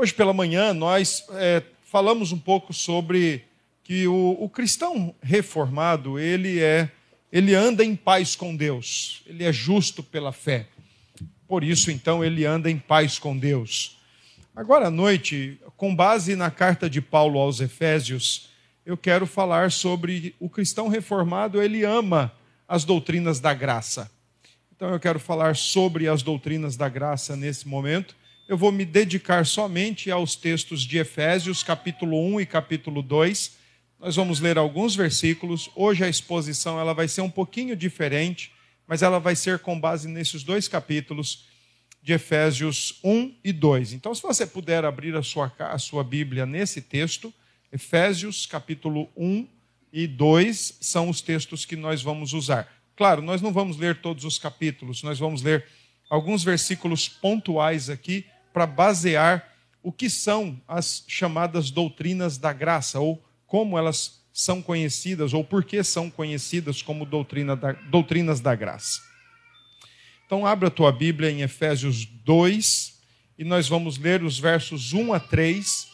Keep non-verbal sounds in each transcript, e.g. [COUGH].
Hoje pela manhã nós é, falamos um pouco sobre que o, o, cristão reformado ele é ele anda em paz com Deus, ele é justo pela fé. Por isso então ele anda em paz com Deus. Agora à noite, com base na carta de Paulo aos Efésios, eu quero falar sobre o cristão reformado, ele ama as doutrinas da graça. Então eu quero falar sobre as doutrinas da graça nesse momento eu vou me dedicar somente aos textos de Efésios, capítulo 1 e capítulo 2. Nós vamos ler alguns versículos. Hoje a exposição ela vai ser um pouquinho diferente, mas ela vai ser com base nesses dois capítulos de Efésios 1 e 2. Então, se você puder abrir a sua, a sua Bíblia nesse texto, Efésios capítulo 1 e 2 são os textos que nós vamos usar. Claro, nós não vamos ler todos os capítulos, nós vamos ler alguns versículos pontuais aqui para basear o que são as chamadas doutrinas da graça, ou como elas são conhecidas, ou por que são conhecidas como doutrina da, doutrinas da graça. Então, abra a tua Bíblia em Efésios 2, e nós vamos ler os versos 1 a 3,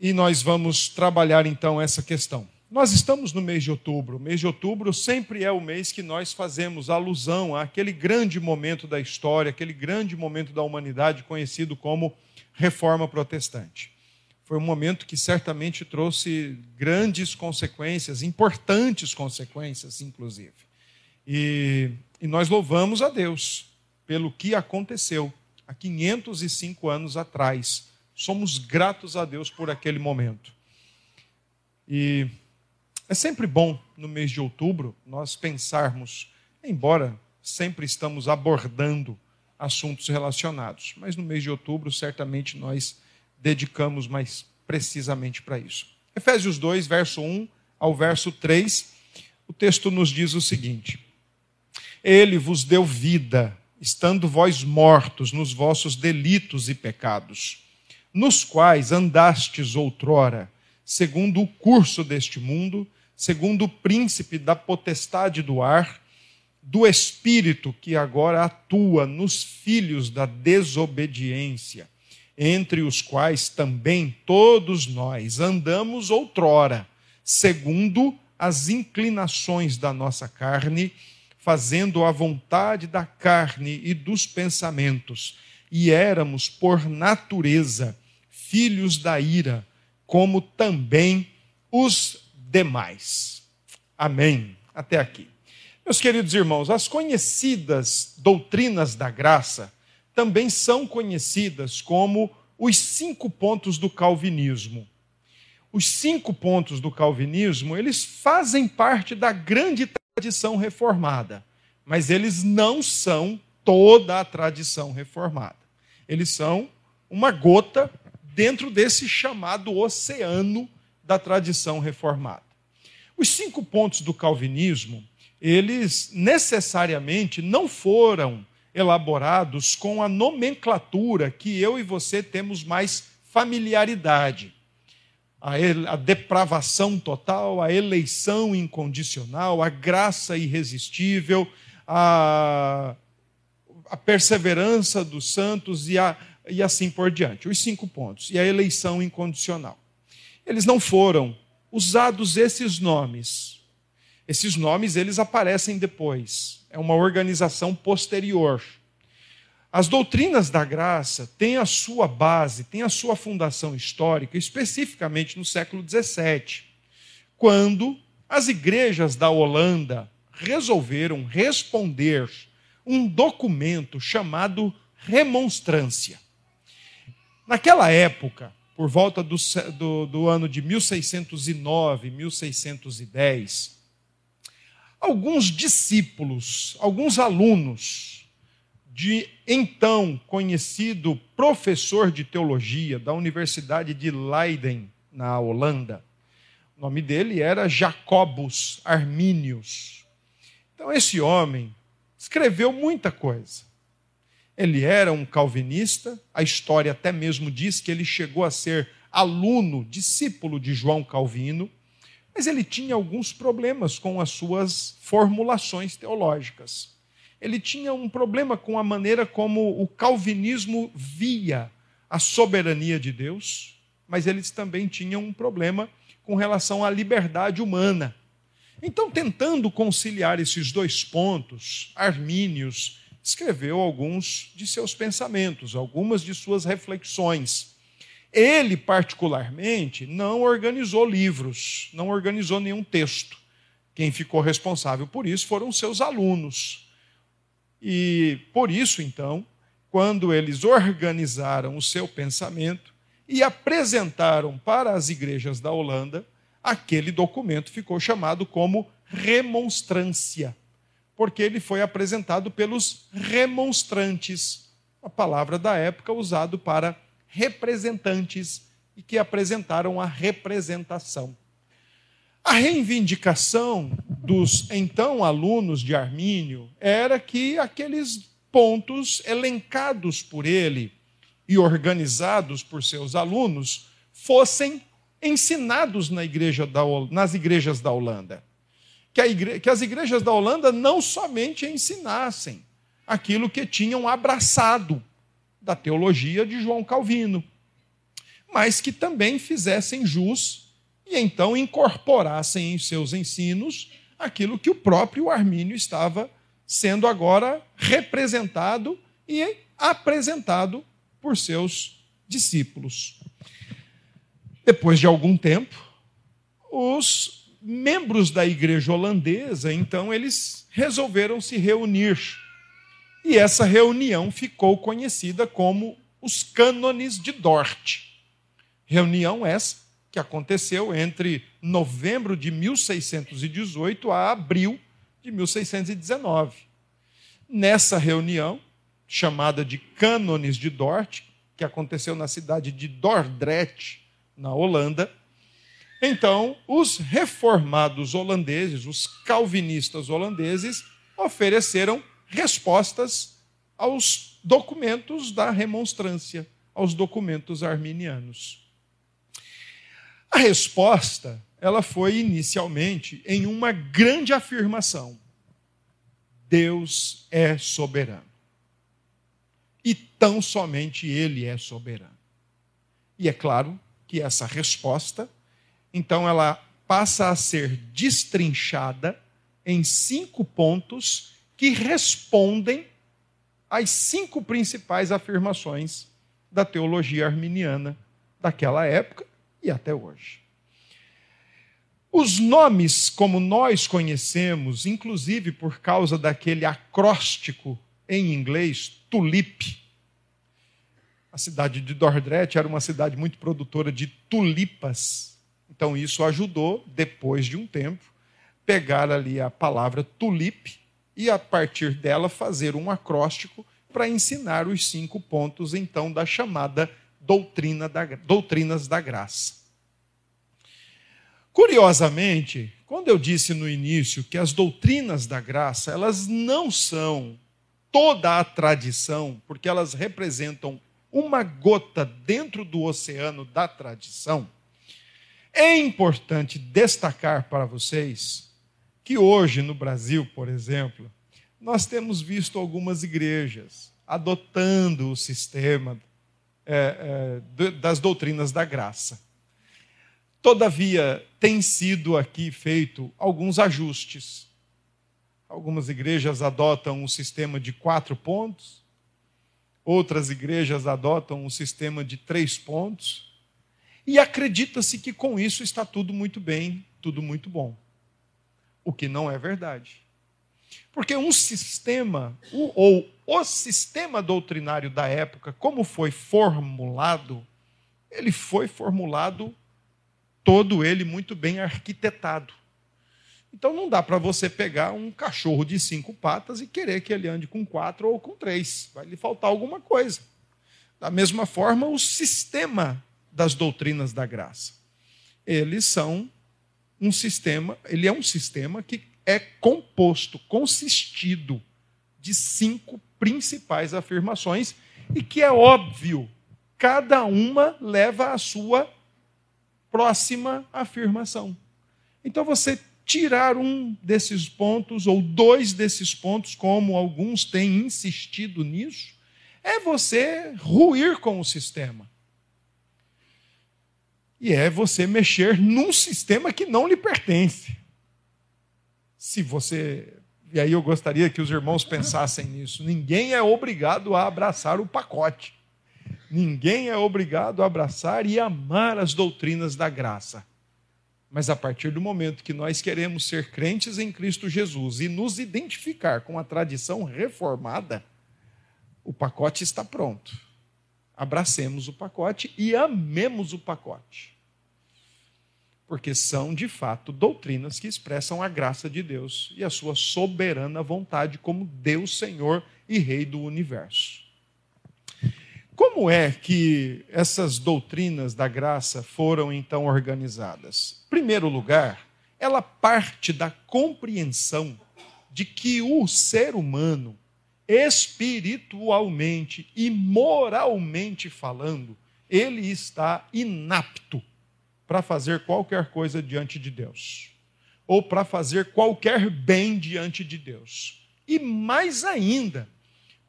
e nós vamos trabalhar então essa questão. Nós estamos no mês de outubro. O mês de outubro sempre é o mês que nós fazemos alusão àquele grande momento da história, aquele grande momento da humanidade conhecido como Reforma Protestante. Foi um momento que certamente trouxe grandes consequências, importantes consequências, inclusive. E, e nós louvamos a Deus pelo que aconteceu há 505 anos atrás. Somos gratos a Deus por aquele momento. E é sempre bom, no mês de outubro, nós pensarmos, embora sempre estamos abordando assuntos relacionados, mas no mês de outubro, certamente nós dedicamos mais precisamente para isso. Efésios 2, verso 1 ao verso 3, o texto nos diz o seguinte: Ele vos deu vida, estando vós mortos nos vossos delitos e pecados, nos quais andastes outrora, segundo o curso deste mundo, segundo o príncipe da potestade do ar, do espírito que agora atua nos filhos da desobediência, entre os quais também todos nós andamos outrora, segundo as inclinações da nossa carne, fazendo a vontade da carne e dos pensamentos, e éramos, por natureza, filhos da ira, como também os demais. Amém. Até aqui. Meus queridos irmãos, as conhecidas doutrinas da graça também são conhecidas como os cinco pontos do calvinismo. Os cinco pontos do calvinismo, eles fazem parte da grande tradição reformada, mas eles não são toda a tradição reformada. Eles são uma gota dentro desse chamado oceano da tradição reformada. Os cinco pontos do calvinismo, eles necessariamente não foram elaborados com a nomenclatura que eu e você temos mais familiaridade. A, depravação total, a eleição incondicional, a graça irresistível, a, a perseverança dos santos e, a, e assim por diante. Os cinco pontos. E a eleição incondicional eles não foram usados esses nomes. Esses nomes eles aparecem depois. É uma organização posterior. As doutrinas da graça têm a sua base, têm a sua fundação histórica, especificamente no século XVII, quando as igrejas da Holanda resolveram responder um documento chamado Remonstrância. Naquela época, por volta do, do, do ano de 1609, 1610, alguns discípulos, alguns alunos de então conhecido professor de teologia da Universidade de Leiden, na Holanda. O nome dele era Jacobus Arminius. Então, esse homem escreveu muita coisa. Ele era um calvinista, a história até mesmo diz que ele chegou a ser aluno, discípulo de João Calvino, mas ele tinha alguns problemas com as suas formulações teológicas. Ele tinha um problema com a maneira como o calvinismo via a soberania de Deus, mas eles também tinham um problema com relação à liberdade humana. Então, tentando conciliar esses dois pontos, Armínios escreveu alguns de seus pensamentos, algumas de suas reflexões. Ele, particularmente, não organizou livros, não organizou nenhum texto. Quem ficou responsável por isso foram seus alunos. E por isso, então, quando eles organizaram o seu pensamento e apresentaram para as igrejas da Holanda, aquele documento ficou chamado como remonstrância, porque ele foi apresentado pelos remonstrantes, a palavra da época usado para representantes e que apresentaram a representação. A reivindicação dos então alunos de Armínio era que aqueles pontos elencados por ele e organizados por seus alunos fossem ensinados na igreja da, nas igrejas da Holanda. Que, igre, que as igrejas da Holanda não somente ensinassem aquilo que tinham abraçado da teologia de João Calvino, mas que também fizessem jus e então incorporassem em seus ensinos aquilo que o próprio Armínio estava sendo agora representado e apresentado por seus discípulos. Depois de algum tempo, os membros da igreja holandesa, então, eles resolveram se reunir. E essa reunião ficou conhecida como os cânones de Dort. Reunião essa que aconteceu entre novembro de 1618 a abril de 1619. Nessa reunião, chamada de Cânones de Dort, que aconteceu na cidade de Dordrecht, na Holanda, então os reformados holandeses, os calvinistas holandeses, ofereceram respostas aos documentos da remonstrância, aos documentos arminianos. A resposta, ela foi inicialmente em uma grande afirmação: Deus é soberano. E tão somente ele é soberano. E é claro que essa resposta, então ela passa a ser destrinchada em cinco pontos que respondem às cinco principais afirmações da teologia arminiana daquela época e até hoje. Os nomes, como nós conhecemos, inclusive por causa daquele acróstico em inglês, tulip. A cidade de Dordrecht era uma cidade muito produtora de tulipas. Então, isso ajudou, depois de um tempo, pegar ali a palavra tulip e, a partir dela, fazer um acróstico para ensinar os cinco pontos, então, da chamada doutrina da, doutrinas da graça. Curiosamente, quando eu disse no início que as doutrinas da graça, elas não são toda a tradição, porque elas representam uma gota dentro do oceano da tradição, é importante destacar para vocês que hoje no Brasil, por exemplo, nós temos visto algumas igrejas adotando o sistema é, é, das doutrinas da graça. Todavia, tem sido aqui feito alguns ajustes. Algumas igrejas adotam um sistema de quatro pontos, outras igrejas adotam um sistema de três pontos, e acredita-se que com isso está tudo muito bem, tudo muito bom. O que não é verdade. Porque um sistema, ou o sistema doutrinário da época, como foi formulado, ele foi formulado todo ele muito bem arquitetado. Então não dá para você pegar um cachorro de cinco patas e querer que ele ande com quatro ou com três. Vai lhe faltar alguma coisa. Da mesma forma, o sistema das doutrinas da graça. Eles são um sistema, ele é um sistema que é composto, consistido de cinco principais afirmações e que é óbvio, cada uma leva a sua próxima afirmação. Então você tirar um desses pontos ou dois desses pontos, como alguns têm insistido nisso, é você ruir com o sistema. E é você mexer num sistema que não lhe pertence. Se você. E aí eu gostaria que os irmãos pensassem nisso. Ninguém é obrigado a abraçar o pacote. Ninguém é obrigado a abraçar e amar as doutrinas da graça. Mas a partir do momento que nós queremos ser crentes em Cristo Jesus e nos identificar com a tradição reformada, o pacote está pronto. Abracemos o pacote e amemos o pacote. Porque são, de fato, doutrinas que expressam a graça de Deus e a sua soberana vontade como Deus, Senhor e Rei do universo. Como é que essas doutrinas da graça foram então organizadas? Em primeiro lugar, ela parte da compreensão de que o ser humano, espiritualmente e moralmente falando, ele está inapto para fazer qualquer coisa diante de Deus, ou para fazer qualquer bem diante de Deus. E mais ainda,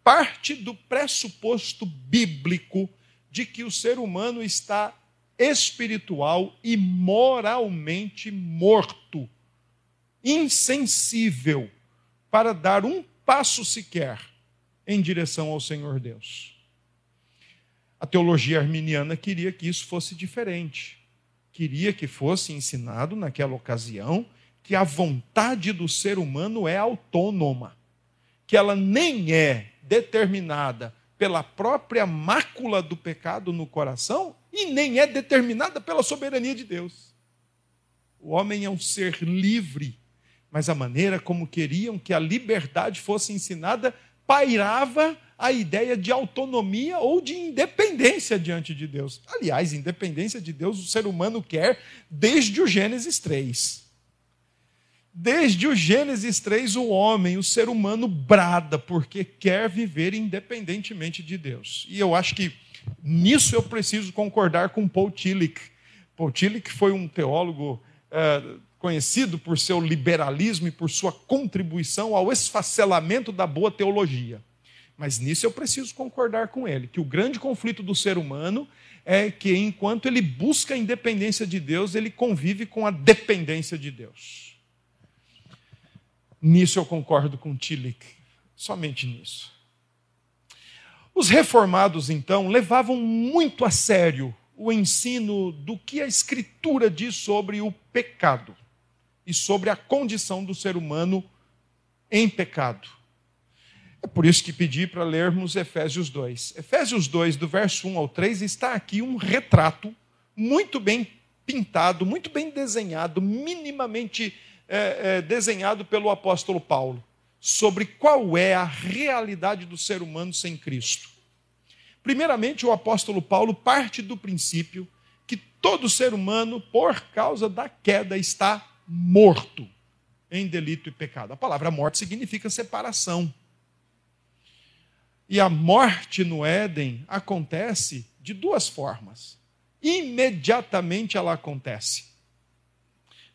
parte do pressuposto bíblico de que o ser humano está espiritual e moralmente morto, insensível para dar um passo sequer em direção ao Senhor Deus. A teologia arminiana queria que isso fosse diferente. Queria que fosse ensinado naquela ocasião que a vontade do ser humano é autônoma, que ela nem é determinada pela própria mácula do pecado no coração e nem é determinada pela soberania de Deus. O homem é um ser livre, mas a maneira como queriam que a liberdade fosse ensinada pairava a ideia de autonomia ou de independência diante de Deus. Aliás, independência de Deus o ser humano quer desde o Gênesis 3. Desde o Gênesis 3, o homem, o ser humano, brada porque quer viver independentemente de Deus. E eu acho que nisso eu preciso concordar com Paul Tillich. Paul Tillich foi um teólogo é, conhecido por seu liberalismo e por sua contribuição ao esfacelamento da boa teologia. Mas nisso eu preciso concordar com ele, que o grande conflito do ser humano é que enquanto ele busca a independência de Deus, ele convive com a dependência de Deus. Nisso eu concordo com Tillich, somente nisso. Os reformados, então, levavam muito a sério o ensino do que a Escritura diz sobre o pecado e sobre a condição do ser humano em pecado. É por isso que pedi para lermos Efésios 2. Efésios 2, do verso 1 ao 3, está aqui um retrato muito bem pintado, muito bem desenhado, minimamente é, é, desenhado pelo apóstolo Paulo sobre qual é a realidade do ser humano sem Cristo. Primeiramente, o apóstolo Paulo parte do princípio que todo ser humano, por causa da queda, está morto em delito e pecado. A palavra morte significa separação. E a morte no Éden acontece de duas formas. Imediatamente ela acontece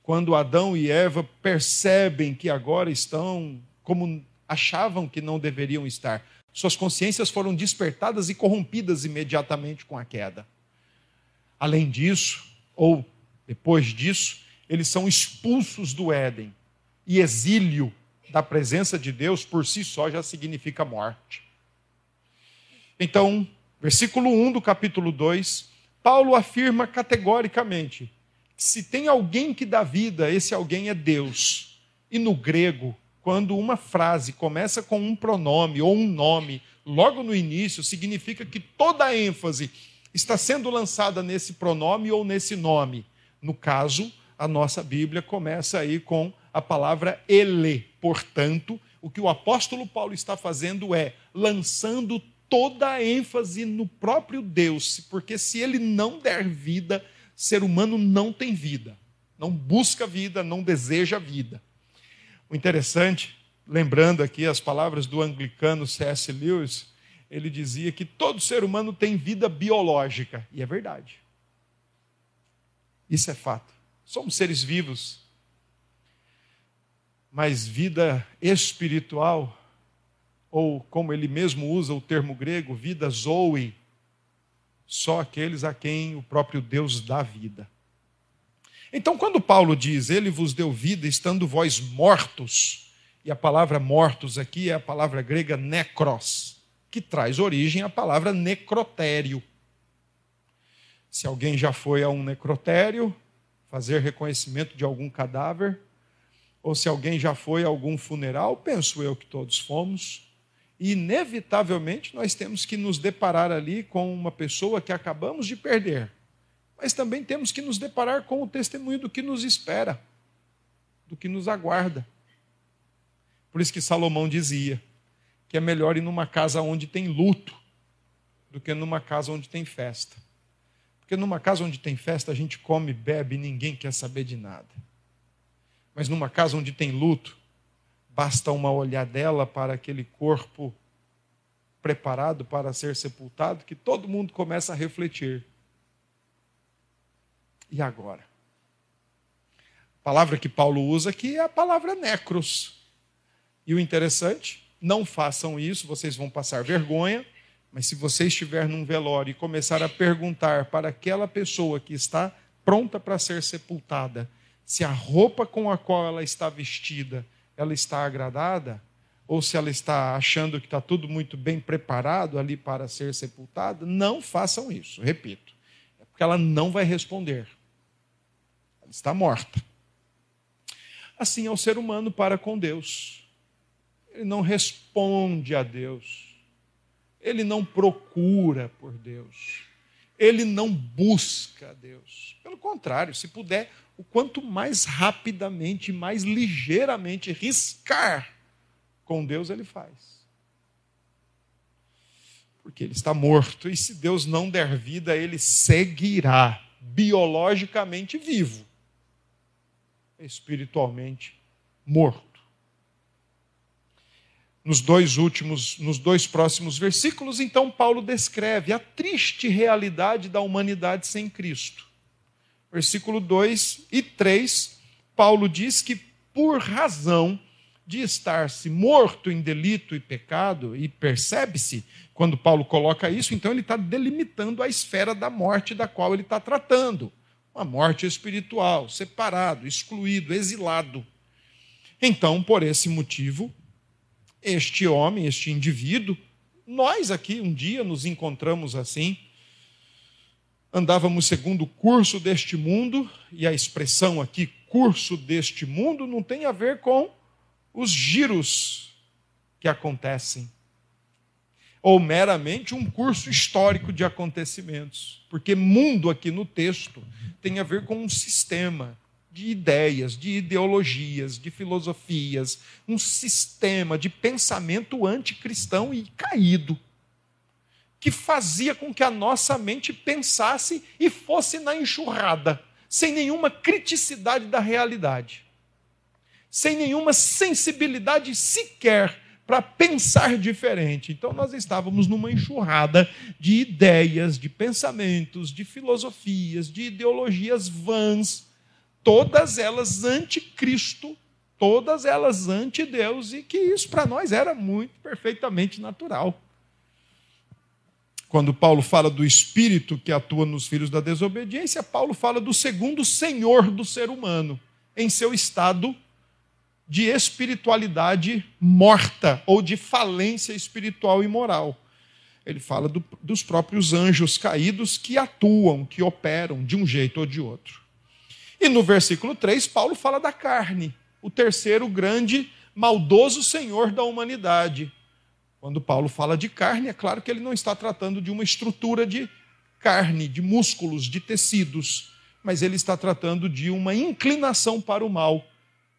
quando Adão e Eva percebem que agora estão como achavam que não deveriam estar. Suas consciências foram despertadas e corrompidas imediatamente com a queda. Além disso, ou depois disso, eles são expulsos do Éden. E exílio da presença de Deus por si só já significa morte. Então, versículo 1 do capítulo 2, Paulo afirma categoricamente se tem alguém que dá vida, esse alguém é Deus. E no grego, quando uma frase começa com um pronome ou um nome, logo no início, significa que toda a ênfase está sendo lançada nesse pronome ou nesse nome. No caso, a nossa Bíblia começa aí com a palavra ele. Portanto, o que o apóstolo Paulo está fazendo é lançando toda a ênfase no próprio Deus, porque se ele não der vida, ser humano não tem vida, não busca vida, não deseja vida. O interessante, lembrando aqui as palavras do anglicano C.S. Lewis, ele dizia que todo ser humano tem vida biológica, e é verdade. Isso é fato. Somos seres vivos. Mas vida espiritual, ou como ele mesmo usa o termo grego, vida zoe, só aqueles a quem o próprio Deus dá vida. Então, quando Paulo diz, Ele vos deu vida estando vós mortos, e a palavra mortos aqui é a palavra grega necros, que traz origem à palavra necrotério. Se alguém já foi a um necrotério, fazer reconhecimento de algum cadáver, ou se alguém já foi a algum funeral, penso eu que todos fomos, e, inevitavelmente, nós temos que nos deparar ali com uma pessoa que acabamos de perder. Mas também temos que nos deparar com o testemunho do que nos espera, do que nos aguarda. Por isso que Salomão dizia que é melhor ir numa casa onde tem luto do que numa casa onde tem festa. Porque numa casa onde tem festa a gente come, bebe e ninguém quer saber de nada. Mas numa casa onde tem luto, Basta uma olhadela para aquele corpo preparado para ser sepultado que todo mundo começa a refletir. E agora? A palavra que Paulo usa aqui é a palavra necros. E o interessante, não façam isso, vocês vão passar vergonha, mas se você estiver num velório e começar a perguntar para aquela pessoa que está pronta para ser sepultada, se a roupa com a qual ela está vestida ela está agradada, ou se ela está achando que está tudo muito bem preparado ali para ser sepultada, não façam isso, repito. É porque ela não vai responder. Ela está morta. Assim é o ser humano para com Deus. Ele não responde a Deus. Ele não procura por Deus. Ele não busca Deus. Pelo contrário, se puder, o quanto mais rapidamente, mais ligeiramente riscar com Deus ele faz. Porque ele está morto, e se Deus não der vida, ele seguirá biologicamente vivo, espiritualmente morto. Nos dois últimos, nos dois próximos versículos, então Paulo descreve a triste realidade da humanidade sem Cristo versículo 2 e 3, Paulo diz que por razão de estar-se morto em delito e pecado, e percebe-se, quando Paulo coloca isso, então ele está delimitando a esfera da morte da qual ele está tratando. Uma morte espiritual, separado, excluído, exilado. Então, por esse motivo, este homem, este indivíduo, nós aqui um dia nos encontramos assim, andávamos segundo o curso deste mundo, e a expressão aqui, curso deste mundo, não tem a ver com os giros que acontecem, ou meramente um curso histórico de acontecimentos, porque mundo aqui no texto tem a ver com um sistema de ideias, de ideologias, de filosofias, um sistema de pensamento anticristão e caído que fazia com que a nossa mente pensasse e fosse na enxurrada, sem nenhuma criticidade da realidade, sem nenhuma sensibilidade sequer para pensar diferente. Então nós estávamos numa enxurrada de ideias, de pensamentos, de filosofias, de ideologias vãs, todas elas anticristo, todas elas anti-Deus, e que isso para nós era muito perfeitamente natural. Quando Paulo fala do espírito que atua nos filhos da desobediência, Paulo fala do segundo senhor do ser humano, em seu estado de espiritualidade morta ou de falência espiritual e moral. Ele fala do, dos próprios anjos caídos que atuam, que operam de um jeito ou de outro. E no versículo 3, Paulo fala da carne, o terceiro grande maldoso senhor da humanidade, quando Paulo fala de carne, é claro que ele não está tratando de uma estrutura de carne, de músculos, de tecidos, mas ele está tratando de uma inclinação para o mal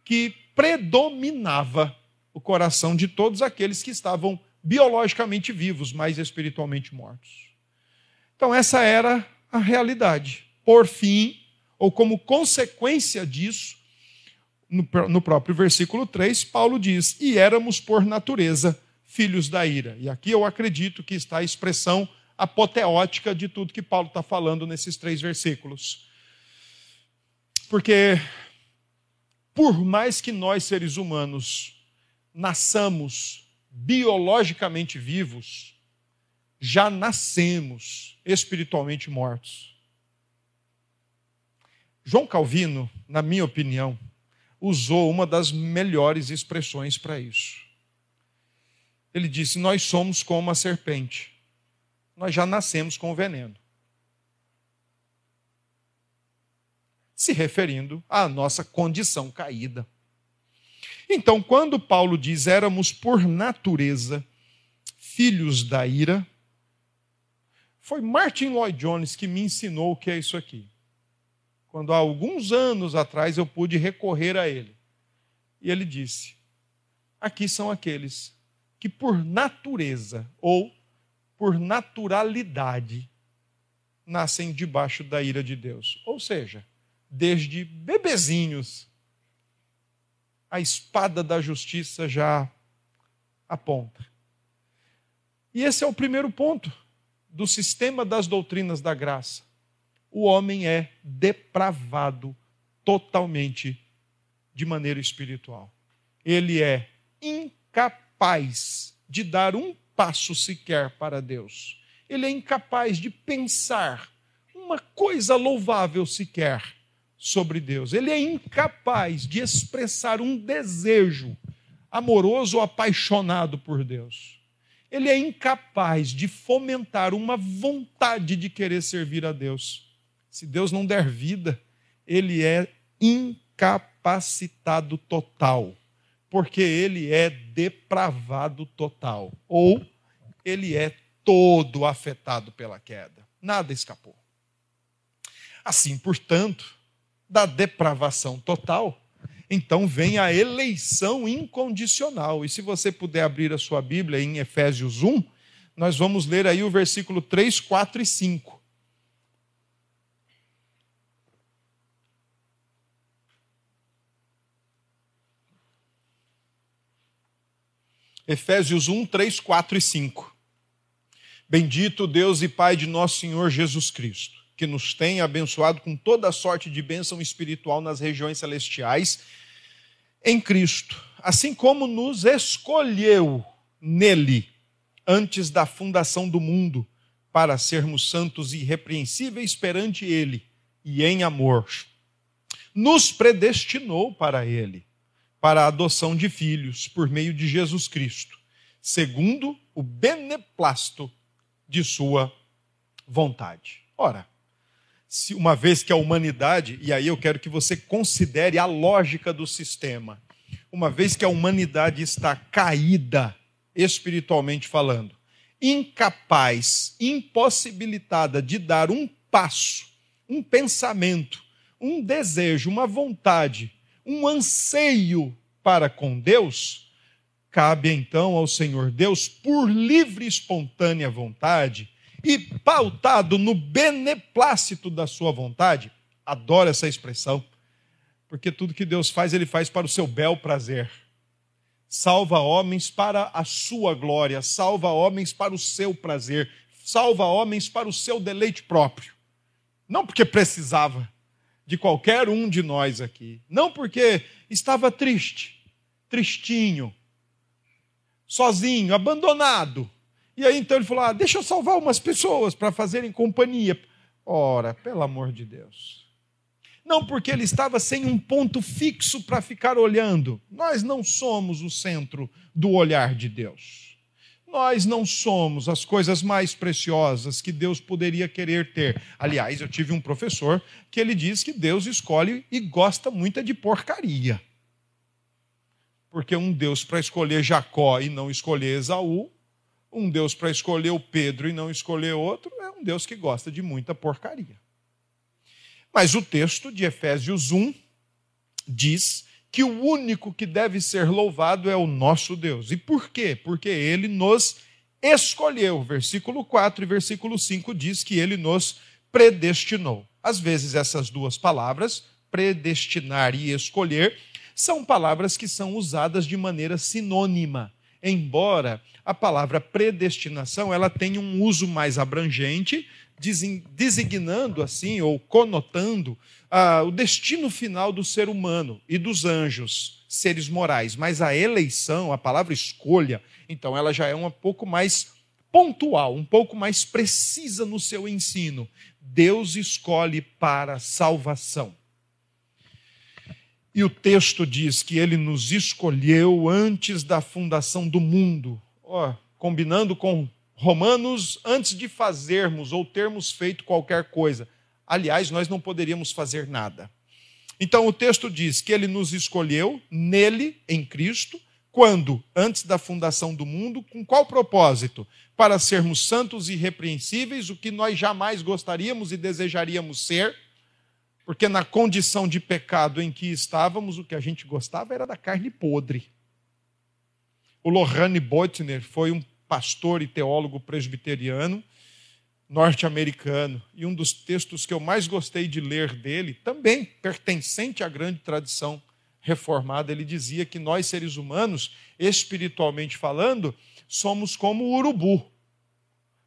que predominava o coração de todos aqueles que estavam biologicamente vivos, mas espiritualmente mortos. Então, essa era a realidade. Por fim, ou como consequência disso, no próprio versículo 3, Paulo diz: E éramos por natureza filhos da ira. E aqui eu acredito que está a expressão apoteótica de tudo que Paulo está falando nesses três versículos. Porque, por mais que nós, seres humanos, nasçamos biologicamente vivos, já nascemos espiritualmente mortos. João Calvino, na minha opinião, usou uma das melhores expressões para isso. Ele disse: Nós somos como a serpente, nós já nascemos com o veneno. Se referindo à nossa condição caída. Então, quando Paulo diz éramos por natureza filhos da ira, foi Martin Lloyd Jones que me ensinou o que é isso aqui. Quando há alguns anos atrás eu pude recorrer a ele. E ele disse: Aqui são aqueles que por natureza ou por naturalidade nascem debaixo da ira de Deus. Ou seja, desde bebezinhos a espada da justiça já aponta. E esse é o primeiro ponto do sistema das doutrinas da graça. O homem é depravado totalmente de maneira espiritual. Ele é incapaz de dar um passo sequer para Deus. Ele é incapaz de pensar uma coisa louvável sequer sobre Deus. Ele é incapaz de expressar um desejo amoroso ou apaixonado por Deus. Ele é incapaz de fomentar uma vontade de querer servir a Deus. Se Deus não der vida, ele é incapacitado total, porque ele é depravado total, ou ele é todo afetado pela queda. Nada escapou. Assim, portanto, da depravação total, então vem a eleição incondicional. E se você puder abrir a sua Bíblia em Efésios 1, nós vamos ler aí o versículo 3, 4 e 5. Efésios 1, 3, 4 e 5. Bendito Deus e Pai de nosso Senhor Jesus Cristo que nos tem abençoado com toda sorte de bênção espiritual nas regiões celestiais em Cristo, assim como nos escolheu nele antes da fundação do mundo para sermos santos e irrepreensíveis perante ele e em amor. Nos predestinou para ele, para a adoção de filhos por meio de Jesus Cristo, segundo o beneplácito de sua vontade. Ora, se uma vez que a humanidade, e aí eu quero que você considere a lógica do sistema, uma vez que a humanidade está caída, espiritualmente falando, incapaz, impossibilitada de dar um passo, um pensamento, um desejo, uma vontade, um anseio para com Deus, cabe então ao Senhor Deus, por livre e espontânea vontade, e pautado no beneplácito da sua vontade, adoro essa expressão, porque tudo que Deus faz, Ele faz para o seu bel prazer. Salva homens para a sua glória, salva homens para o seu prazer, salva homens para o seu deleite próprio. Não porque precisava de qualquer um de nós aqui, não porque estava triste, tristinho, sozinho, abandonado e aí então ele falou: ah, deixa eu salvar umas pessoas para fazerem companhia. Ora, pelo amor de Deus. Não porque ele estava sem um ponto fixo para ficar olhando. Nós não somos o centro do olhar de Deus. Nós não somos as coisas mais preciosas que Deus poderia querer ter. Aliás, eu tive um professor que ele diz que Deus escolhe e gosta muito de porcaria. Porque um Deus para escolher Jacó e não escolher Esaú um Deus para escolher o Pedro e não escolher outro é um Deus que gosta de muita porcaria. Mas o texto de Efésios 1 diz que o único que deve ser louvado é o nosso Deus. E por quê? Porque ele nos escolheu. Versículo 4 e versículo 5 diz que ele nos predestinou. Às vezes essas duas palavras, predestinar e escolher, são palavras que são usadas de maneira sinônima embora a palavra predestinação ela tenha um uso mais abrangente, designando assim ou conotando ah, o destino final do ser humano e dos anjos, seres morais. Mas a eleição, a palavra escolha, então ela já é um pouco mais pontual, um pouco mais precisa no seu ensino. Deus escolhe para salvação. E o texto diz que ele nos escolheu antes da fundação do mundo. Oh, combinando com Romanos, antes de fazermos ou termos feito qualquer coisa. Aliás, nós não poderíamos fazer nada. Então o texto diz que ele nos escolheu nele, em Cristo, quando? Antes da fundação do mundo, com qual propósito? Para sermos santos e irrepreensíveis, o que nós jamais gostaríamos e desejaríamos ser, porque na condição de pecado em que estávamos, o que a gente gostava era da carne podre. O Lohane Boitner foi um pastor e teólogo presbiteriano norte-americano. E um dos textos que eu mais gostei de ler dele, também pertencente à grande tradição reformada, ele dizia que nós, seres humanos, espiritualmente falando, somos como o urubu.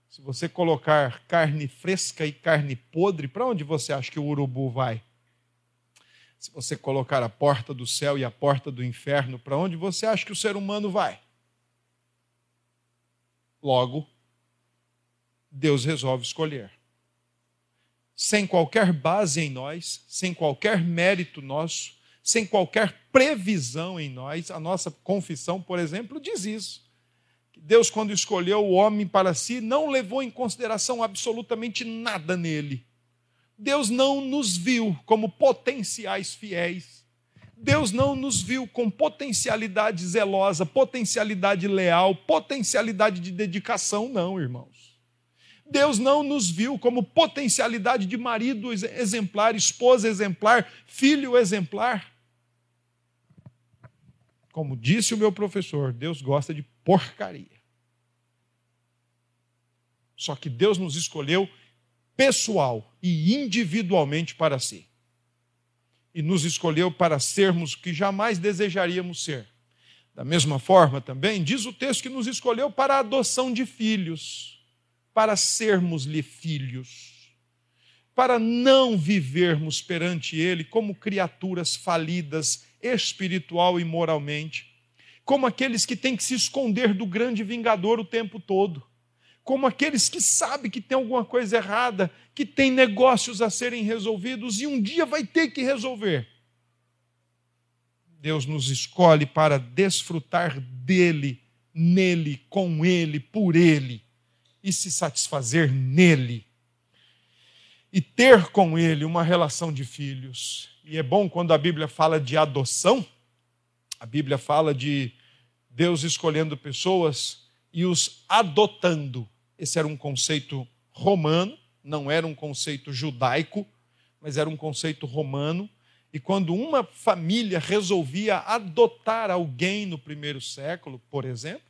Se você colocar carne fresca e carne podre, para onde você acha que o urubu vai? Se você colocar a porta do céu e a porta do inferno, para onde você acha que o ser humano vai? Logo, Deus resolve escolher. Sem qualquer base em nós, sem qualquer mérito nosso, sem qualquer previsão em nós, a nossa confissão, por exemplo, diz isso. Deus, quando escolheu o homem para si, não levou em consideração absolutamente nada nele. Deus não nos viu como potenciais fiéis. Deus não nos viu com potencialidade zelosa, potencialidade leal, potencialidade de dedicação, não, irmãos. Deus não nos viu como potencialidade de marido exemplar, esposa exemplar, filho exemplar. Como disse o meu professor, Deus gosta de porcaria. Só que Deus nos escolheu pessoal e individualmente para si e nos escolheu para sermos o que jamais desejaríamos ser. Da mesma forma, também, diz o texto que nos escolheu para a adoção de filhos, para sermos-lhe filhos, para não vivermos perante Ele como criaturas falidas espiritual e moralmente, como aqueles que têm que se esconder do grande vingador o tempo todo como aqueles que sabem que tem alguma coisa errada, que tem negócios a serem resolvidos e um dia vai ter que resolver. Deus nos escolhe para desfrutar dele, nele, com ele, por ele e se satisfazer nele. E ter com ele uma relação de filhos. E é bom quando a Bíblia fala de adoção, a Bíblia fala de Deus escolhendo pessoas e os adotando. Esse era um conceito romano, não era um conceito judaico, mas era um conceito romano. E quando uma família resolvia adotar alguém no primeiro século, por exemplo,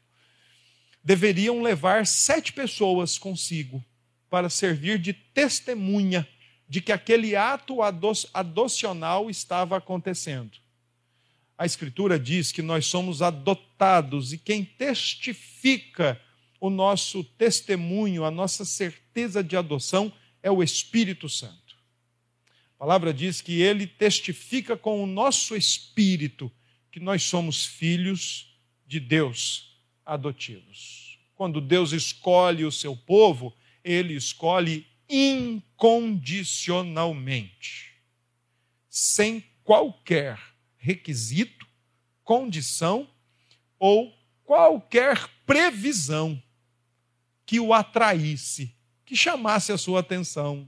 deveriam levar sete pessoas consigo para servir de testemunha de que aquele ato adocional estava acontecendo. A Escritura diz que nós somos adotados e quem testifica o nosso testemunho, a nossa certeza de adoção é o Espírito Santo. A palavra diz que ele testifica com o nosso espírito que nós somos filhos de Deus adotivos. Quando Deus escolhe o seu povo, ele escolhe incondicionalmente, sem qualquer requisito, condição ou qualquer previsão que o atraísse, que chamasse a sua atenção,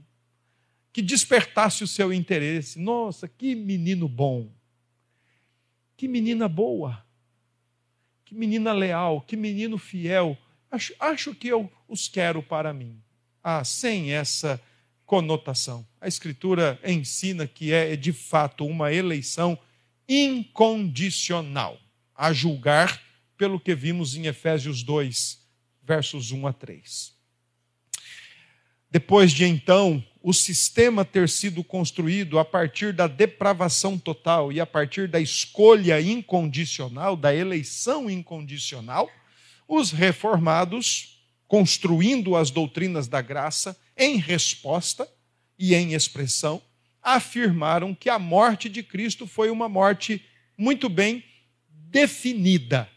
que despertasse o seu interesse. Nossa, que menino bom, que menina boa, que menina leal, que menino fiel. Acho, acho que eu os quero para mim. Ah, sem essa conotação. A Escritura ensina que é de fato uma eleição incondicional, a julgar pelo que vimos em Efésios 2, versos 1 a 3. Depois de então o sistema ter sido construído a partir da depravação total e a partir da escolha incondicional, da eleição incondicional, os reformados, construindo as doutrinas da graça em resposta e em expressão, afirmaram que a morte de Cristo foi uma morte muito bem definida.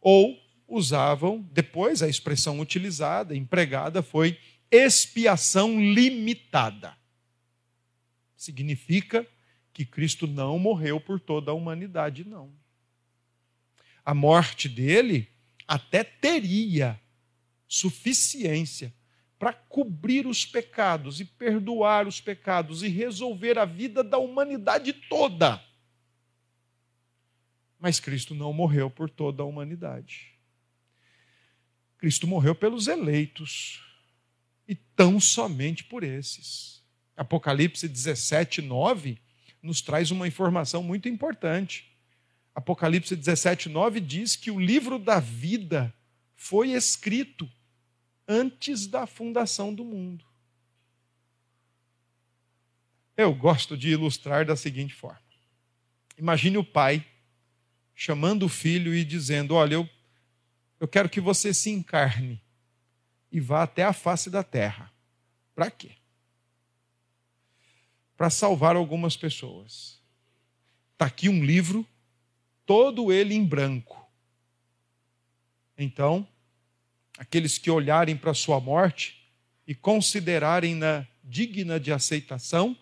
Ou usavam, depois a expressão utilizada, empregada, foi expiação limitada. Significa que Cristo não morreu por toda a humanidade, não. A morte dele até teria suficiência para cobrir os pecados e perdoar os pecados e resolver a vida da humanidade toda. Mas Cristo não morreu por toda a humanidade. Cristo morreu pelos eleitos e tão somente por esses. Apocalipse 17, 9 nos traz uma informação muito importante. Apocalipse 17, 9 diz que o livro da vida foi escrito antes da fundação do mundo. Eu gosto de ilustrar da seguinte forma: imagine o pai chamando o filho e dizendo: Olha, eu, eu quero que você se encarne e vá até a face da terra. Para quê? Para salvar algumas pessoas. Está aqui um livro todo ele em branco. Então, aqueles que olharem para a sua morte e considerarem-na digna de aceitação,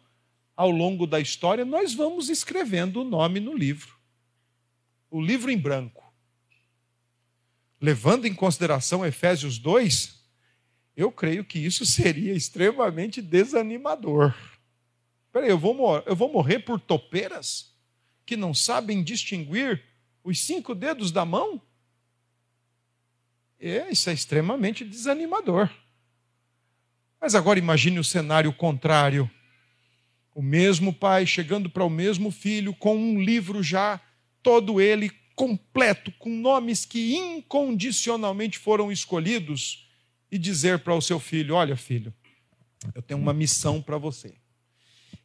ao longo da história, nós vamos escrevendo o nome no livro. O livro em branco. Levando em consideração Efésios 2, eu creio que isso [LAUGHS] seria extremamente desanimador. Peraí, eu vou, eu vou morrer por topeiras? que não sabem distinguir os cinco dedos da mão? É, isso é extremamente desanimador. Mas agora imagine o cenário contrário. O mesmo pai chegando para o mesmo filho com um livro já, todo ele completo, com nomes que incondicionalmente foram escolhidos, e dizer para o seu filho: Olha, filho, eu tenho uma missão para você.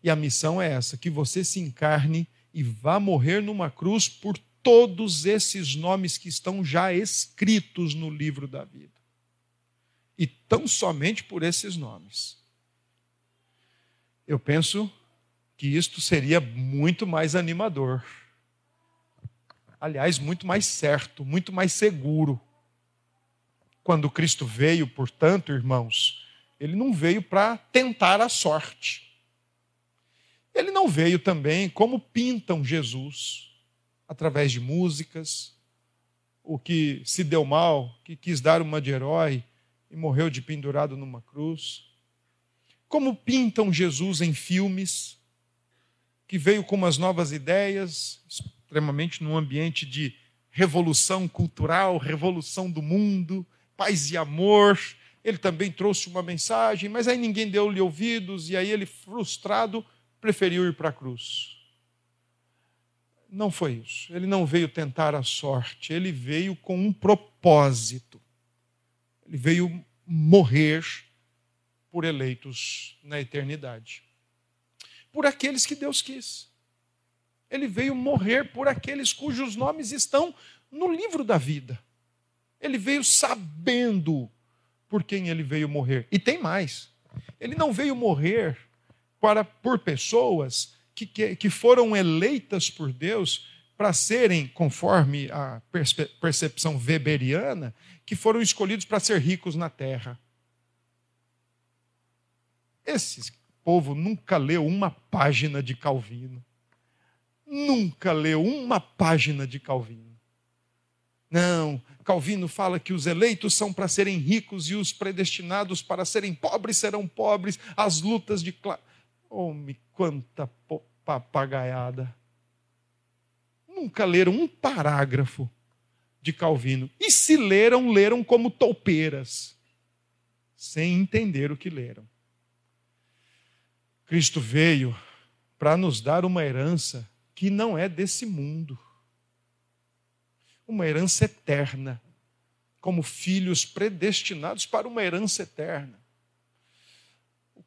E a missão é essa: que você se encarne e vá morrer numa cruz por todos esses nomes que estão já escritos no livro da vida. E tão somente por esses nomes. Eu penso que isto seria muito mais animador. Aliás, muito mais certo, muito mais seguro. Quando Cristo veio, portanto, irmãos, ele não veio para tentar a sorte. Ele não veio também como pintam Jesus, através de músicas, o que se deu mal, que quis dar uma de herói e morreu de pendurado numa cruz. Como pintam Jesus em filmes, que veio com umas novas ideias, extremamente num ambiente de revolução cultural, revolução do mundo, paz e amor. Ele também trouxe uma mensagem, mas aí ninguém deu-lhe ouvidos, e aí ele, frustrado, preferiu ir para a cruz. Não foi isso. Ele não veio tentar a sorte, ele veio com um propósito. Ele veio morrer por eleitos na eternidade. Por aqueles que Deus quis. Ele veio morrer por aqueles cujos nomes estão no livro da vida. Ele veio sabendo por quem ele veio morrer. E tem mais. Ele não veio morrer para, por pessoas que, que, que foram eleitas por Deus para serem, conforme a percepção weberiana, que foram escolhidos para ser ricos na terra. Esse povo nunca leu uma página de Calvino. Nunca leu uma página de Calvino. Não, Calvino fala que os eleitos são para serem ricos e os predestinados para serem pobres serão pobres, as lutas de classe. Homem, quanta papagaiada. Nunca leram um parágrafo de Calvino. E se leram, leram como toupeiras, sem entender o que leram. Cristo veio para nos dar uma herança que não é desse mundo. Uma herança eterna, como filhos predestinados para uma herança eterna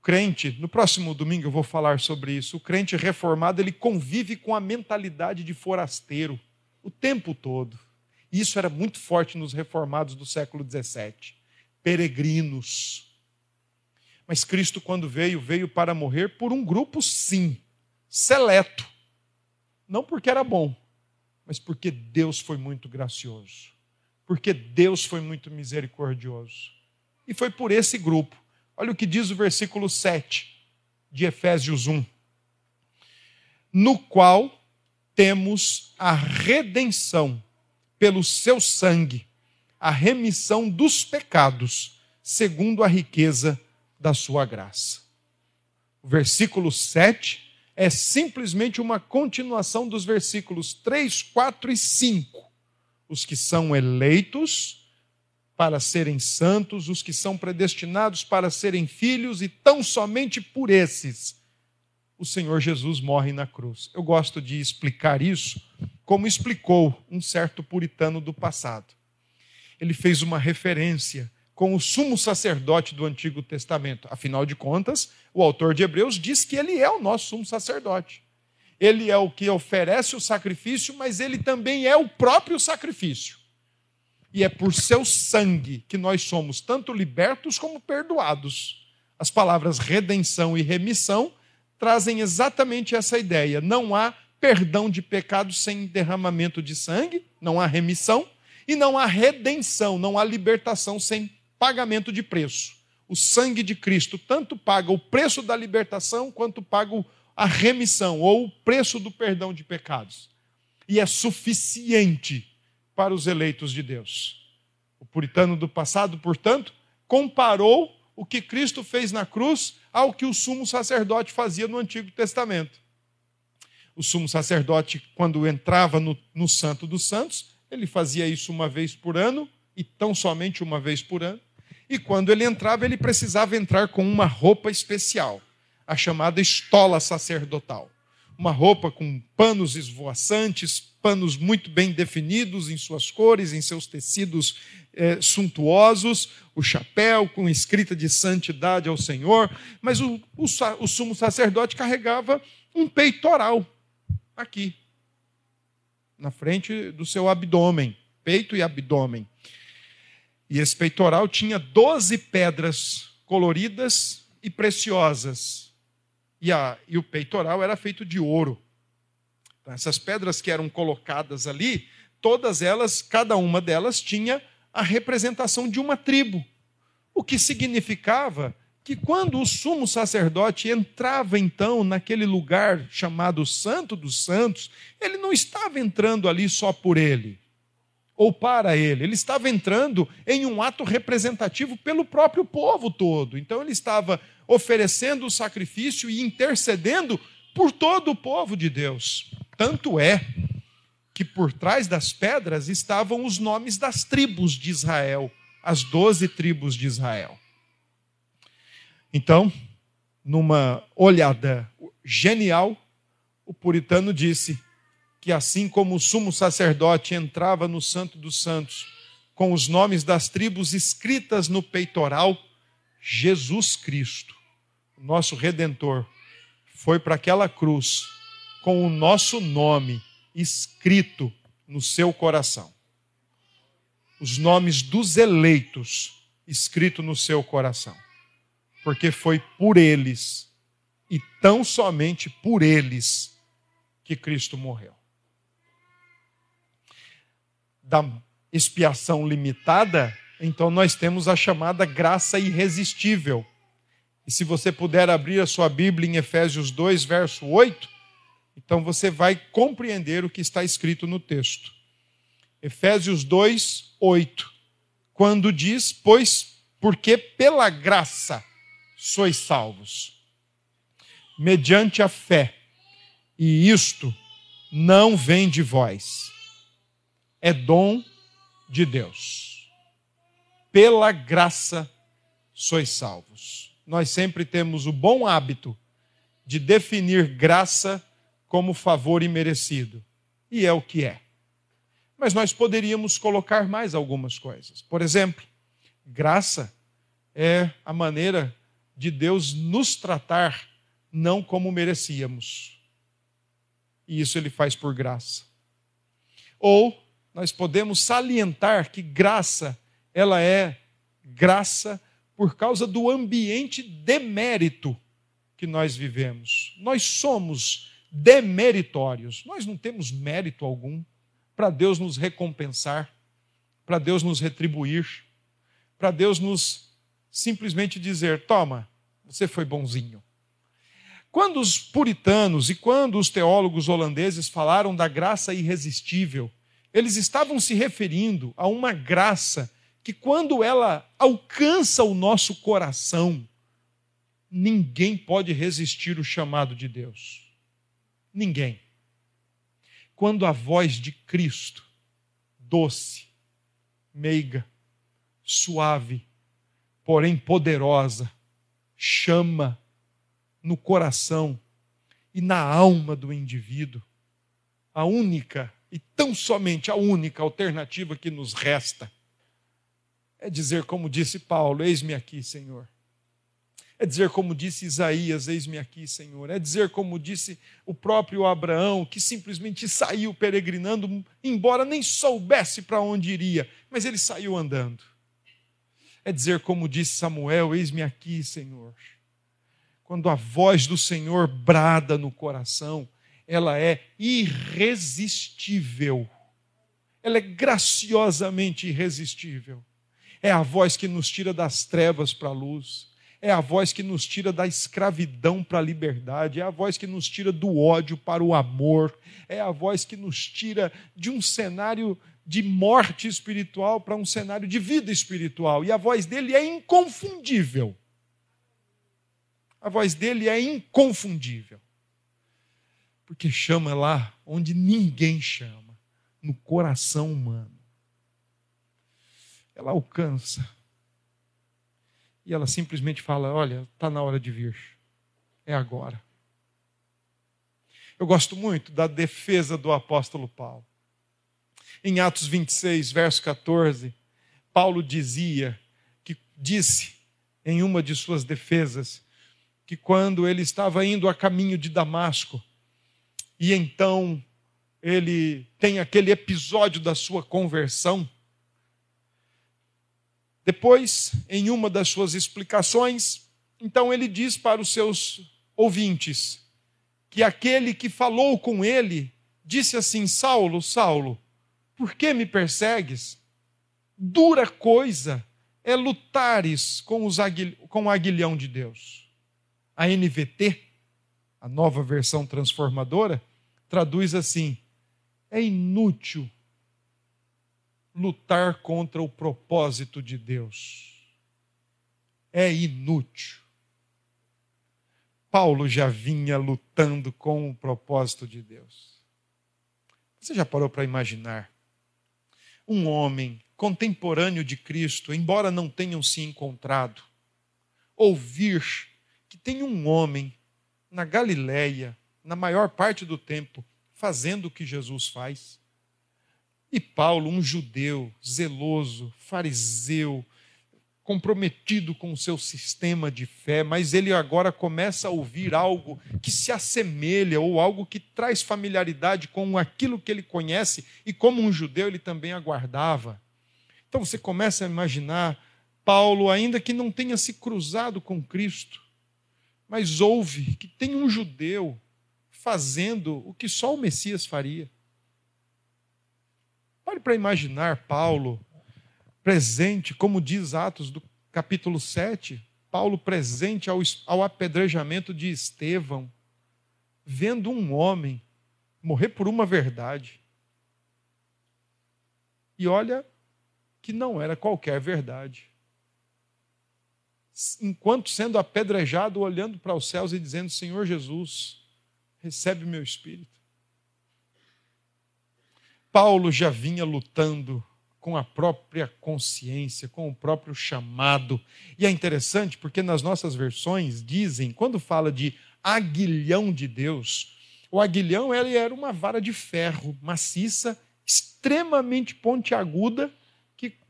crente, no próximo domingo eu vou falar sobre isso. O crente reformado, ele convive com a mentalidade de forasteiro o tempo todo. Isso era muito forte nos reformados do século XVII. Peregrinos. Mas Cristo, quando veio, veio para morrer por um grupo, sim, seleto. Não porque era bom, mas porque Deus foi muito gracioso, porque Deus foi muito misericordioso. E foi por esse grupo. Olha o que diz o versículo 7 de Efésios 1. No qual temos a redenção pelo seu sangue, a remissão dos pecados, segundo a riqueza da sua graça. O versículo 7 é simplesmente uma continuação dos versículos 3, 4 e 5. Os que são eleitos para serem santos, os que são predestinados para serem filhos, e tão somente por esses o Senhor Jesus morre na cruz. Eu gosto de explicar isso como explicou um certo puritano do passado. Ele fez uma referência com o sumo sacerdote do Antigo Testamento. Afinal de contas, o autor de Hebreus diz que ele é o nosso sumo sacerdote. Ele é o que oferece o sacrifício, mas ele também é o próprio sacrifício. E é por seu sangue que nós somos tanto libertos como perdoados. As palavras redenção e remissão trazem exatamente essa ideia. Não há perdão de pecados sem derramamento de sangue, não há remissão, e não há redenção, não há libertação sem pagamento de preço. O sangue de Cristo tanto paga o preço da libertação quanto paga a remissão ou o preço do perdão de pecados. E é suficiente para os eleitos de Deus. O puritano do passado, portanto, comparou o que Cristo fez na cruz ao que o sumo sacerdote fazia no Antigo Testamento. O sumo sacerdote, quando entrava no, no Santo dos Santos, ele fazia isso uma vez por ano, e tão somente uma vez por ano. E quando ele entrava, ele precisava entrar com uma roupa especial, a chamada estola sacerdotal. Uma roupa com panos esvoaçantes, panos muito bem definidos em suas cores, em seus tecidos é, suntuosos, o chapéu com escrita de santidade ao Senhor. Mas o, o, o sumo sacerdote carregava um peitoral aqui, na frente do seu abdômen, peito e abdômen. E esse peitoral tinha 12 pedras coloridas e preciosas. E, a, e o peitoral era feito de ouro. Então, essas pedras que eram colocadas ali, todas elas, cada uma delas tinha a representação de uma tribo. O que significava que quando o sumo sacerdote entrava então naquele lugar chamado Santo dos Santos, ele não estava entrando ali só por ele ou para ele. Ele estava entrando em um ato representativo pelo próprio povo todo. Então ele estava oferecendo o sacrifício e intercedendo por todo o povo de Deus. Tanto é que por trás das pedras estavam os nomes das tribos de Israel, as doze tribos de Israel. Então, numa olhada genial, o puritano disse: que assim como o sumo sacerdote entrava no Santo dos Santos com os nomes das tribos escritas no peitoral, Jesus Cristo, nosso redentor, foi para aquela cruz com o nosso nome escrito no seu coração. Os nomes dos eleitos escrito no seu coração. Porque foi por eles e tão somente por eles que Cristo morreu da expiação limitada, então nós temos a chamada graça irresistível. E se você puder abrir a sua Bíblia em Efésios 2, verso 8, então você vai compreender o que está escrito no texto. Efésios 2, 8. Quando diz, pois, porque pela graça sois salvos, mediante a fé, e isto não vem de vós é dom de Deus. Pela graça sois salvos. Nós sempre temos o bom hábito de definir graça como favor imerecido. E é o que é. Mas nós poderíamos colocar mais algumas coisas. Por exemplo, graça é a maneira de Deus nos tratar não como merecíamos. E isso ele faz por graça. Ou nós podemos salientar que graça, ela é graça por causa do ambiente demérito que nós vivemos. Nós somos demeritórios, nós não temos mérito algum, para Deus nos recompensar, para Deus nos retribuir, para Deus nos simplesmente dizer: toma, você foi bonzinho. Quando os puritanos e quando os teólogos holandeses falaram da graça irresistível, eles estavam se referindo a uma graça que, quando ela alcança o nosso coração, ninguém pode resistir o chamado de Deus. Ninguém. Quando a voz de Cristo, doce, meiga, suave, porém poderosa, chama no coração e na alma do indivíduo, a única e tão somente a única alternativa que nos resta é dizer, como disse Paulo: Eis-me aqui, Senhor. É dizer, como disse Isaías: Eis-me aqui, Senhor. É dizer, como disse o próprio Abraão, que simplesmente saiu peregrinando, embora nem soubesse para onde iria, mas ele saiu andando. É dizer, como disse Samuel: Eis-me aqui, Senhor. Quando a voz do Senhor brada no coração, ela é irresistível. Ela é graciosamente irresistível. É a voz que nos tira das trevas para a luz. É a voz que nos tira da escravidão para a liberdade. É a voz que nos tira do ódio para o amor. É a voz que nos tira de um cenário de morte espiritual para um cenário de vida espiritual. E a voz dele é inconfundível. A voz dele é inconfundível. Porque chama lá onde ninguém chama no coração humano. Ela alcança. E ela simplesmente fala: Olha, está na hora de vir. É agora. Eu gosto muito da defesa do apóstolo Paulo. Em Atos 26, verso 14, Paulo dizia que disse em uma de suas defesas que quando ele estava indo a caminho de Damasco, e então ele tem aquele episódio da sua conversão. Depois, em uma das suas explicações, então ele diz para os seus ouvintes que aquele que falou com ele disse assim: Saulo, Saulo, por que me persegues? Dura coisa é lutares com, os aguil... com o aguilhão de Deus a NVT, a nova versão transformadora, traduz assim: é inútil lutar contra o propósito de Deus. É inútil. Paulo já vinha lutando com o propósito de Deus. Você já parou para imaginar? Um homem contemporâneo de Cristo, embora não tenham se encontrado, ouvir tem um homem na Galileia, na maior parte do tempo, fazendo o que Jesus faz. E Paulo, um judeu zeloso, fariseu, comprometido com o seu sistema de fé, mas ele agora começa a ouvir algo que se assemelha ou algo que traz familiaridade com aquilo que ele conhece e como um judeu ele também aguardava. Então você começa a imaginar Paulo, ainda que não tenha se cruzado com Cristo, mas ouve que tem um judeu fazendo o que só o Messias faria. Pare para imaginar Paulo presente, como diz Atos do capítulo 7, Paulo presente ao, ao apedrejamento de Estevão, vendo um homem morrer por uma verdade. E olha que não era qualquer verdade enquanto sendo apedrejado, olhando para os céus e dizendo: Senhor Jesus, recebe meu espírito. Paulo já vinha lutando com a própria consciência, com o próprio chamado. E é interessante porque nas nossas versões dizem, quando fala de aguilhão de Deus, o aguilhão ele era uma vara de ferro maciça, extremamente pontiaguda,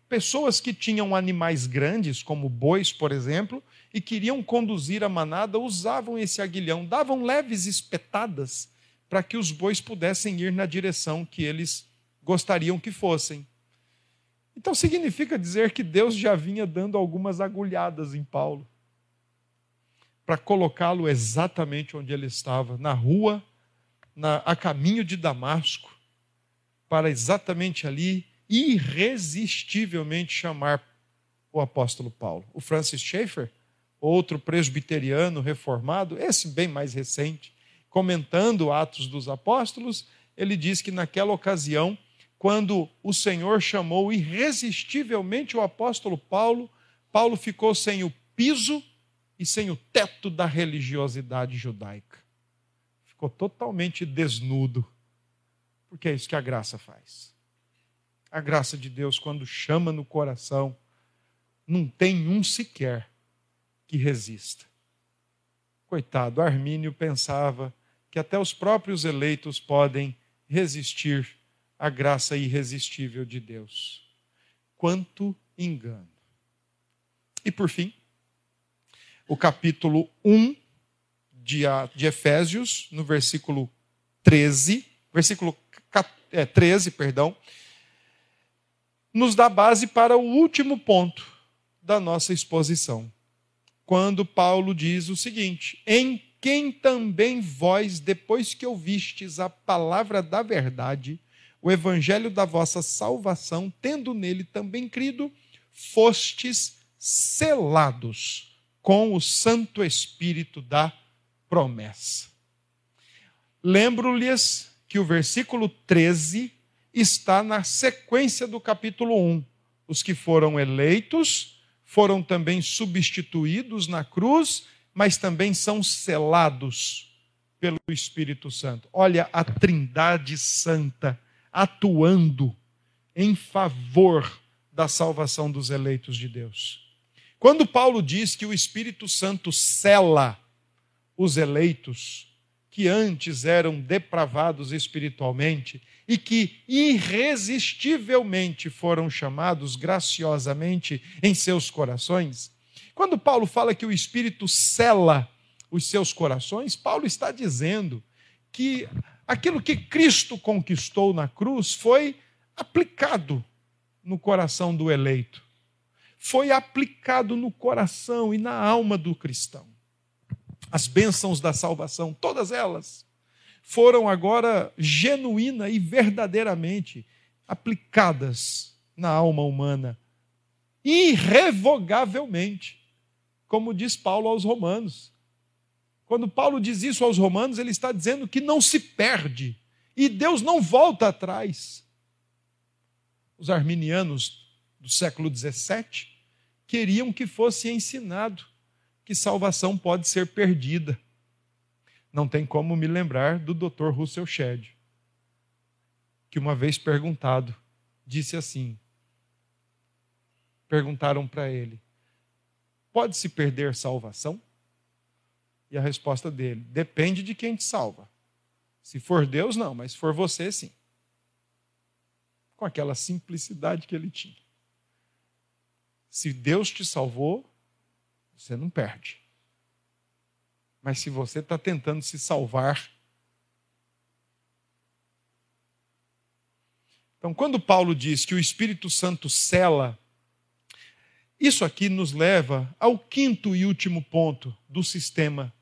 Pessoas que tinham animais grandes, como bois, por exemplo, e queriam conduzir a manada, usavam esse aguilhão, davam leves espetadas para que os bois pudessem ir na direção que eles gostariam que fossem. Então significa dizer que Deus já vinha dando algumas agulhadas em Paulo para colocá-lo exatamente onde ele estava, na rua, na, a caminho de Damasco, para exatamente ali, irresistivelmente, chamar o apóstolo Paulo. O Francis Schaeffer, outro presbiteriano reformado, esse bem mais recente, comentando Atos dos Apóstolos, ele diz que naquela ocasião, quando o Senhor chamou irresistivelmente o apóstolo Paulo, Paulo ficou sem o piso e sem o teto da religiosidade judaica. Ficou totalmente desnudo. Porque é isso que a graça faz. A graça de Deus, quando chama no coração, não tem um sequer que resista. Coitado, Armínio pensava que até os próprios eleitos podem resistir à graça irresistível de Deus. Quanto engano. E por fim, o capítulo 1 de, Efésios, no versículo 13, versículo 13, é, perdão, nos dá base para o último ponto da nossa exposição. Quando Paulo diz o seguinte: Em quem também vós, depois que ouvistes a palavra da verdade, o evangelho da vossa salvação, tendo nele também crido, fostes selados com o Santo Espírito da promessa. Lembro-lhes que o versículo 13 está na sequência do capítulo 1. Os que foram eleitos foram também substituídos na cruz, mas também são selados pelo Espírito Santo. Olha a Trindade Santa atuando em favor da salvação dos eleitos de Deus. Quando Paulo diz que o Espírito Santo cela os eleitos, que antes eram depravados espiritualmente e que irresistivelmente foram chamados graciosamente em seus corações, quando Paulo fala que o Espírito cela os seus corações, Paulo está dizendo que aquilo que Cristo conquistou na cruz foi aplicado no coração do eleito, foi aplicado no coração e na alma do cristão. As bênçãos da salvação, todas elas, foram agora genuína e verdadeiramente aplicadas na alma humana, irrevogavelmente, como diz Paulo aos Romanos. Quando Paulo diz isso aos Romanos, ele está dizendo que não se perde e Deus não volta atrás. Os arminianos do século XVII queriam que fosse ensinado que salvação pode ser perdida. Não tem como me lembrar do Dr. Russell Shedd, que uma vez perguntado, disse assim: perguntaram para ele, pode se perder salvação? E a resposta dele: depende de quem te salva. Se for Deus, não, mas se for você, sim. Com aquela simplicidade que ele tinha. Se Deus te salvou, você não perde. Mas se você está tentando se salvar. Então, quando Paulo diz que o Espírito Santo cela isso aqui nos leva ao quinto e último ponto do sistema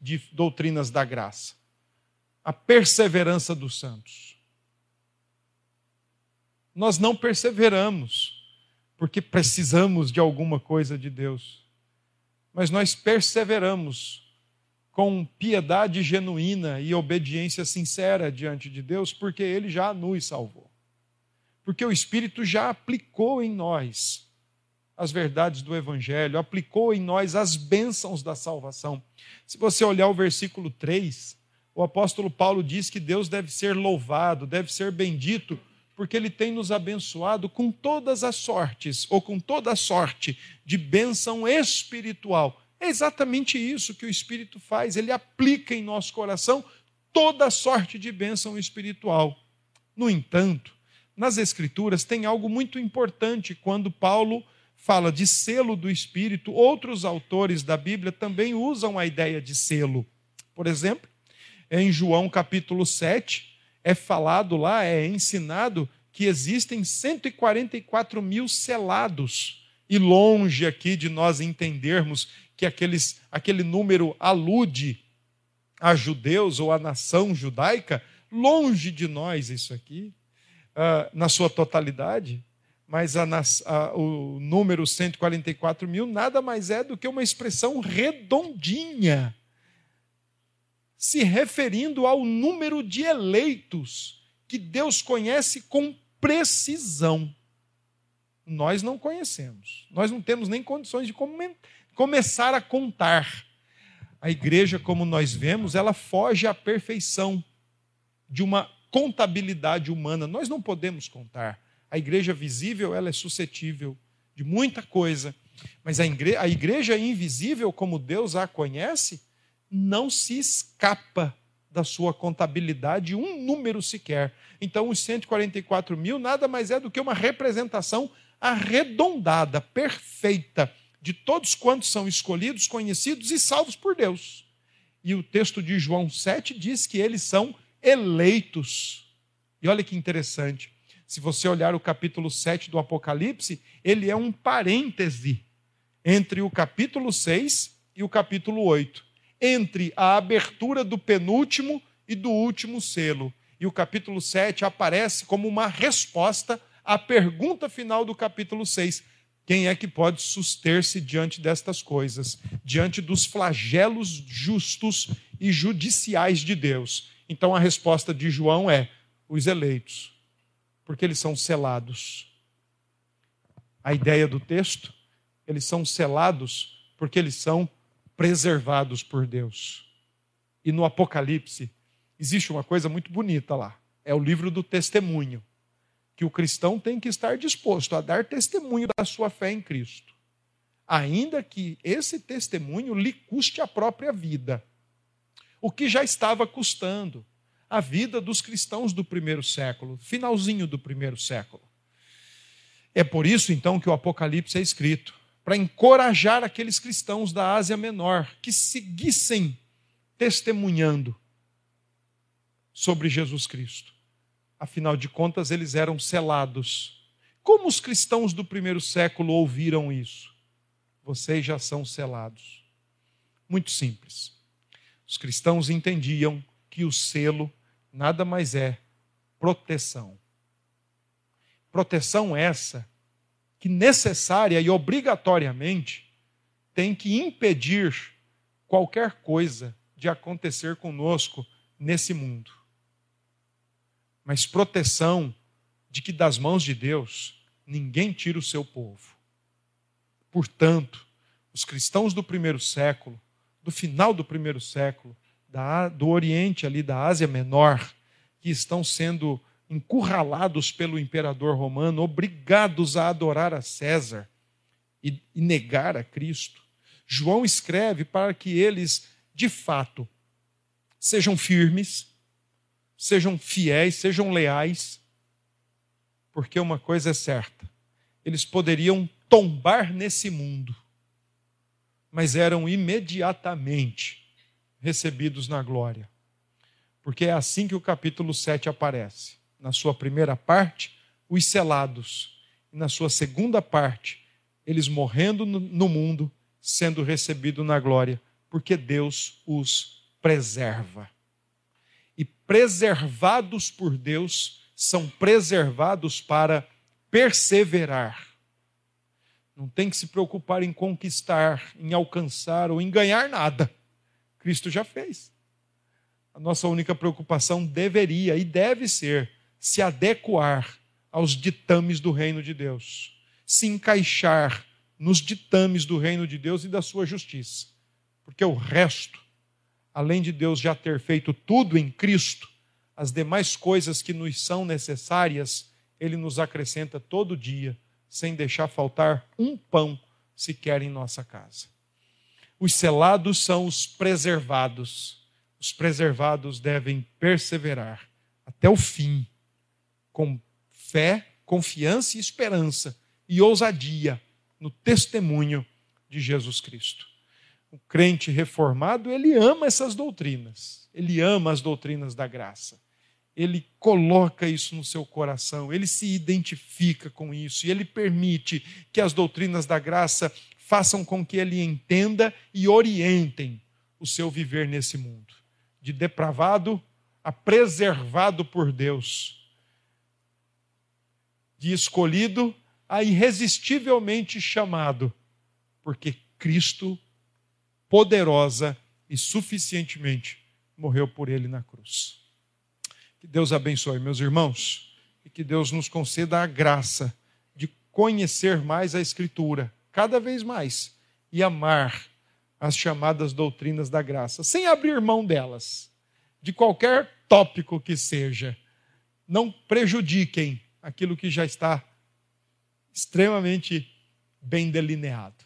de doutrinas da graça: a perseverança dos santos. Nós não perseveramos porque precisamos de alguma coisa de Deus, mas nós perseveramos com piedade genuína e obediência sincera diante de Deus, porque Ele já nos salvou. Porque o Espírito já aplicou em nós as verdades do Evangelho, aplicou em nós as bênçãos da salvação. Se você olhar o versículo 3, o apóstolo Paulo diz que Deus deve ser louvado, deve ser bendito, porque ele tem nos abençoado com todas as sortes, ou com toda a sorte de bênção espiritual. É exatamente isso que o Espírito faz, ele aplica em nosso coração toda sorte de bênção espiritual. No entanto, nas Escrituras tem algo muito importante quando Paulo fala de selo do Espírito, outros autores da Bíblia também usam a ideia de selo. Por exemplo, em João capítulo 7, é falado lá, é ensinado que existem 144 mil selados. E longe aqui de nós entendermos que aqueles, aquele número alude a judeus ou a nação judaica, longe de nós isso aqui. uh, na sua totalidade, mas a, a, o número 144 mil nada mais é do que uma expressão redondinha, se referindo ao número de eleitos que Deus conhece com precisão. Nós não conhecemos, nós não temos nem condições de come começar a contar. A igreja, como nós vemos, ela foge à perfeição de uma contabilidade humana. Nós não podemos contar. A igreja visível ela é suscetível de muita coisa, mas a igreja, a igreja invisível, como Deus a conhece, não se escapa da sua contabilidade um número sequer. Então, os 144 mil nada mais é do que uma representação arredondada, perfeita, de todos quantos são escolhidos, conhecidos e salvos por Deus. E o texto de João 7 diz que eles são eleitos. E olha que interessante. Se você olhar o capítulo 7 do Apocalipse, ele é um parêntese entre o capítulo 6 e o capítulo 8, entre a abertura do penúltimo e do último selo. E o capítulo 7 aparece como uma resposta à pergunta final do capítulo 6. Quem é que pode suster-se diante destas coisas, diante dos flagelos justos e judiciais de Deus? Então a resposta de João é: os eleitos porque eles são selados. A ideia do texto, eles são selados porque eles são preservados por Deus. E no Apocalipse, existe uma coisa muito bonita lá. É o livro do testemunho. Que o cristão tem que estar disposto a dar testemunho da sua fé em Cristo. Ainda que esse testemunho lhe custe a própria vida. O que já estava custando a vida dos cristãos do primeiro século, finalzinho do primeiro século. É por isso, então, que o Apocalipse é escrito para encorajar aqueles cristãos da Ásia Menor que seguissem testemunhando sobre Jesus Cristo. Afinal de contas, eles eram selados. Como os cristãos do primeiro século ouviram isso? Vocês já são selados. Muito simples. Os cristãos entendiam que o selo nada mais é proteção. Proteção essa que necessária e obrigatoriamente tem que impedir qualquer coisa de acontecer conosco nesse mundo. Mas proteção de que das mãos de Deus ninguém tira o seu povo. Portanto, os cristãos do primeiro século, do final do primeiro século, da, do Oriente, ali da Ásia Menor, que estão sendo encurralados pelo imperador romano, obrigados a adorar a César e, e negar a Cristo. João escreve para que eles, de fato, sejam firmes, sejam fiéis, sejam leais, porque uma coisa é certa: eles poderiam tombar nesse mundo, mas eram imediatamente recebidos na glória. Porque é assim que o capítulo 7 aparece. Na sua primeira parte, os selados. E na sua segunda parte, eles morrendo no mundo, sendo recebidos na glória, porque Deus os preserva. E preservados por Deus, são preservados para perseverar. Não tem que se preocupar em conquistar, em alcançar ou em ganhar nada Cristo já fez. A nossa única preocupação deveria e deve ser se adequar aos ditames do reino de Deus, se encaixar nos ditames do reino de Deus e da sua justiça. Porque o resto, além de Deus já ter feito tudo em Cristo, as demais coisas que nos são necessárias, Ele nos acrescenta todo dia, sem deixar faltar um pão sequer em nossa casa. Os selados são os preservados. Os preservados devem perseverar até o fim, com fé, confiança e esperança e ousadia no testemunho de Jesus Cristo. O crente reformado, ele ama essas doutrinas. Ele ama as doutrinas da graça. Ele coloca isso no seu coração, ele se identifica com isso e ele permite que as doutrinas da graça façam com que ele entenda e orientem o seu viver nesse mundo, de depravado a preservado por Deus. De escolhido a irresistivelmente chamado, porque Cristo, poderosa e suficientemente, morreu por ele na cruz. Que Deus abençoe, meus irmãos, e que Deus nos conceda a graça de conhecer mais a Escritura, cada vez mais, e amar as chamadas doutrinas da graça, sem abrir mão delas, de qualquer tópico que seja. Não prejudiquem aquilo que já está extremamente bem delineado.